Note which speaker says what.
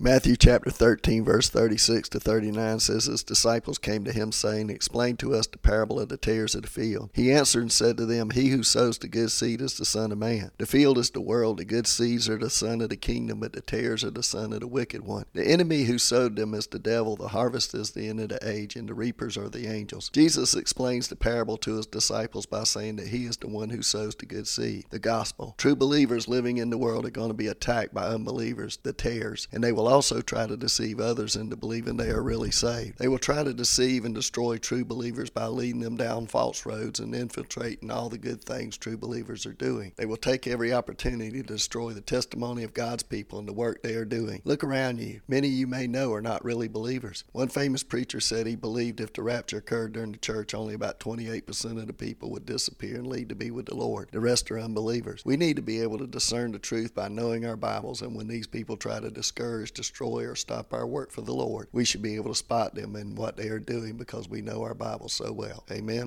Speaker 1: Matthew chapter 13, verse 36 to 39 says, His disciples came to him, saying, Explain to us the parable of the tares of the field. He answered and said to them, He who sows the good seed is the Son of Man. The field is the world, the good seeds are the Son of the kingdom, but the tares are the Son of the wicked one. The enemy who sowed them is the devil, the harvest is the end of the age, and the reapers are the angels. Jesus explains the parable to his disciples by saying that he is the one who sows the good seed, the gospel. True believers living in the world are going to be attacked by unbelievers, the tares, and they will also try to deceive others into believing they are really saved. They will try to deceive and destroy true believers by leading them down false roads and infiltrating all the good things true believers are doing. They will take every opportunity to destroy the testimony of God's people and the work they are doing. Look around you. Many you may know are not really believers. One famous preacher said he believed if the rapture occurred during the church, only about 28% of the people would disappear and lead to be with the Lord. The rest are unbelievers. We need to be able to discern the truth by knowing our Bibles, and when these people try to discourage, destroy, or stop our work for the Lord. We should be able to spot them in what they are doing because we know our Bible so well. Amen.